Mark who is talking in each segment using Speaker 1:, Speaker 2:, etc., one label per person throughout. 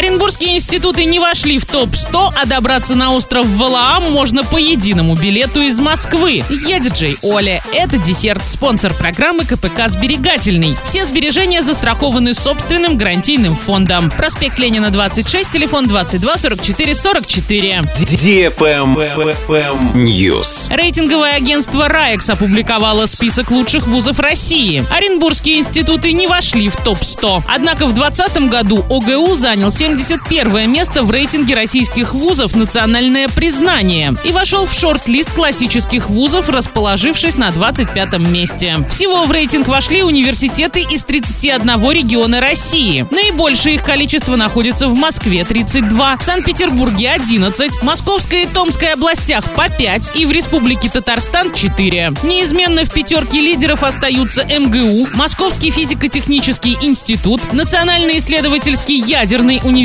Speaker 1: Оренбургские институты не вошли в топ-100, а добраться на остров Валаам можно по единому билету из Москвы. Я диджей Оля. Это десерт, спонсор программы КПК «Сберегательный». Все сбережения застрахованы собственным гарантийным фондом. Проспект Ленина, 26, телефон 22 44 44.
Speaker 2: News.
Speaker 1: Рейтинговое агентство «Раекс» опубликовало список лучших вузов России. Оренбургские институты не вошли в топ-100. Однако в 2020 году ОГУ занял 71 место в рейтинге российских вузов «Национальное признание» и вошел в шорт-лист классических вузов, расположившись на 25 месте. Всего в рейтинг вошли университеты из 31 региона России. Наибольшее их количество находится в Москве – 32, в Санкт-Петербурге – 11, Московской и Томской областях – по 5 и в Республике Татарстан – 4. Неизменно в пятерке лидеров остаются МГУ, Московский физико-технический институт, Национальный исследовательский ядерный университет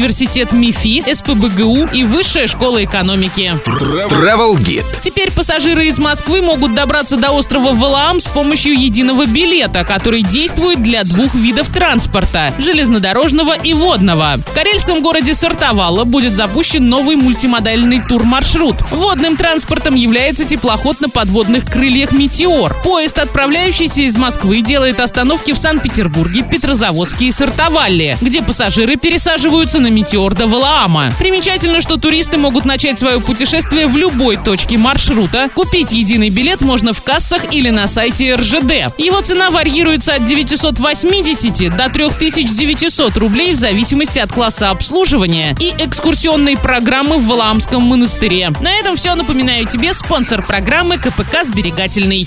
Speaker 1: МИФИ, СПБГУ и Высшая школа экономики.
Speaker 2: Travel Guide.
Speaker 1: Теперь пассажиры из Москвы могут добраться до острова Валаам с помощью единого билета, который действует для двух видов транспорта – железнодорожного и водного. В карельском городе Сартовало будет запущен новый мультимодальный тур-маршрут. Водным транспортом является теплоход на подводных крыльях «Метеор». Поезд, отправляющийся из Москвы, делает остановки в Санкт-Петербурге, Петрозаводске и Сартовалле, где пассажиры пересаживаются на «Метеор» до Валаама. Примечательно, что туристы могут начать свое путешествие в любой точке маршрута. Купить единый билет можно в кассах или на сайте РЖД. Его цена варьируется от 980 до 3900 рублей в зависимости от класса обслуживания и экскурсионной программы в Валаамском монастыре. На этом все. Напоминаю тебе спонсор программы КПК «Сберегательный».